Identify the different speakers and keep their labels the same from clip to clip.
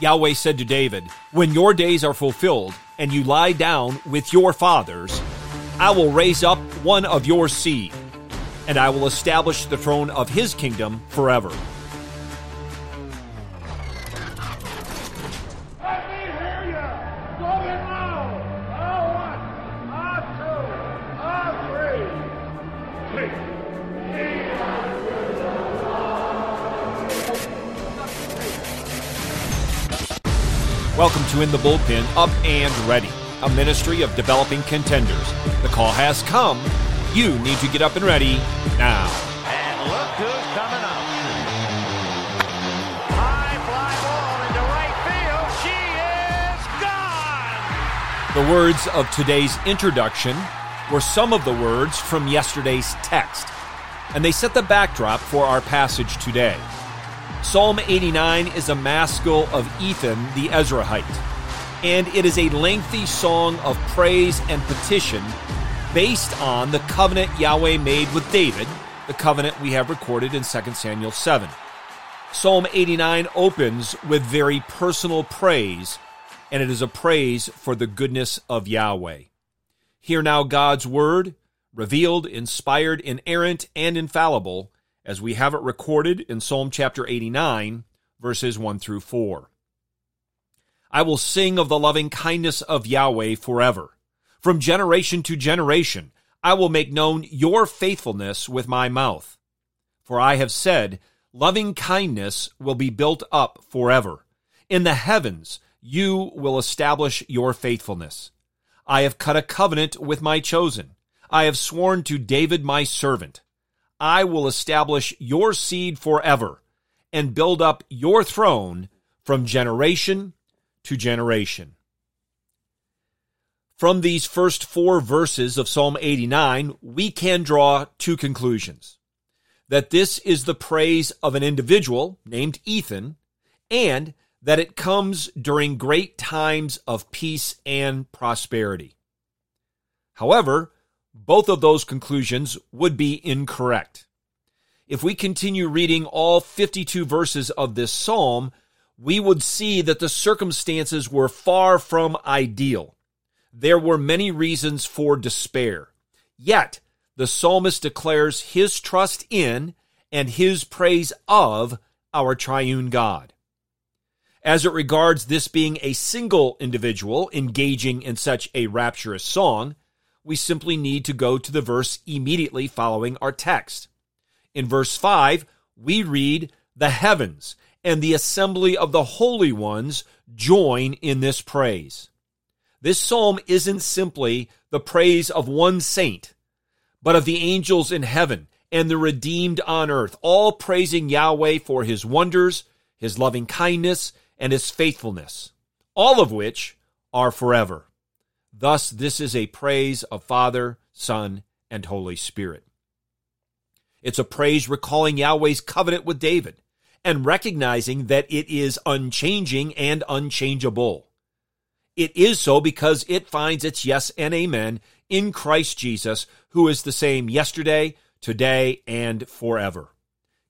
Speaker 1: Yahweh said to David, When your days are fulfilled and you lie down with your fathers, I will raise up one of your seed, and I will establish the throne of his kingdom forever. Welcome to In the Bullpen Up and Ready, a ministry of developing contenders. The call has come. You need to get up and ready now.
Speaker 2: And look who's coming up. High fly ball into right field. She is gone.
Speaker 1: The words of today's introduction were some of the words from yesterday's text, and they set the backdrop for our passage today. Psalm 89 is a maskil of Ethan the Ezrahite, and it is a lengthy song of praise and petition based on the covenant Yahweh made with David, the covenant we have recorded in 2 Samuel 7. Psalm 89 opens with very personal praise, and it is a praise for the goodness of Yahweh. Hear now God's word, revealed, inspired, inerrant, and infallible, as we have it recorded in Psalm chapter 89, verses 1 through 4. I will sing of the loving kindness of Yahweh forever. From generation to generation, I will make known your faithfulness with my mouth. For I have said, loving kindness will be built up forever. In the heavens, you will establish your faithfulness. I have cut a covenant with my chosen. I have sworn to David my servant. I will establish your seed forever and build up your throne from generation to generation. From these first four verses of Psalm 89, we can draw two conclusions. That this is the praise of an individual named Ethan, and that it comes during great times of peace and prosperity. However, both of those conclusions would be incorrect. If we continue reading all 52 verses of this psalm, we would see that the circumstances were far from ideal. There were many reasons for despair. Yet, the psalmist declares his trust in and his praise of our triune God. As it regards this being a single individual engaging in such a rapturous song, we simply need to go to the verse immediately following our text. In verse 5, we read, The heavens and the assembly of the holy ones join in this praise. This psalm isn't simply the praise of one saint, but of the angels in heaven and the redeemed on earth, all praising Yahweh for his wonders, his loving kindness, and his faithfulness, all of which are forever. Thus, this is a praise of Father, Son, and Holy Spirit. It's a praise recalling Yahweh's covenant with David and recognizing that it is unchanging and unchangeable. It is so because it finds its yes and amen in Christ Jesus, who is the same yesterday, today, and forever.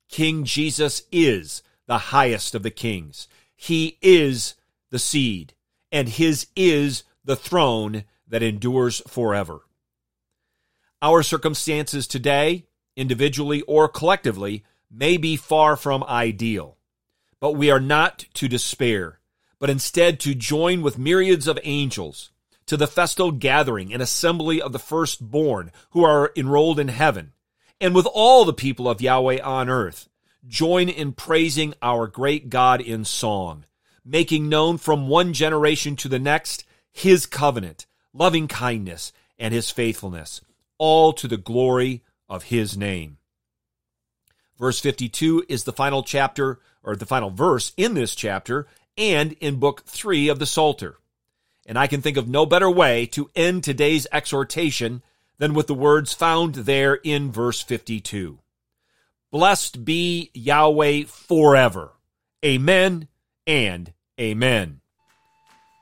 Speaker 1: King Jesus is the highest of the kings. He is the seed, and his is the throne that endures forever. Our circumstances today, individually or collectively, may be far from ideal, but we are not to despair, but instead to join with myriads of angels to the festal gathering and assembly of the firstborn who are enrolled in heaven, and with all the people of Yahweh on earth, join in praising our great God in song, making known from one generation to the next his covenant, loving kindness, and his faithfulness, all to the glory of his name. Verse 52 is the final chapter, or the final verse in this chapter, and in book 3 of the Psalter. And I can think of no better way to end today's exhortation than with the words found there in verse 52. Blessed be Yahweh forever. Amen and amen.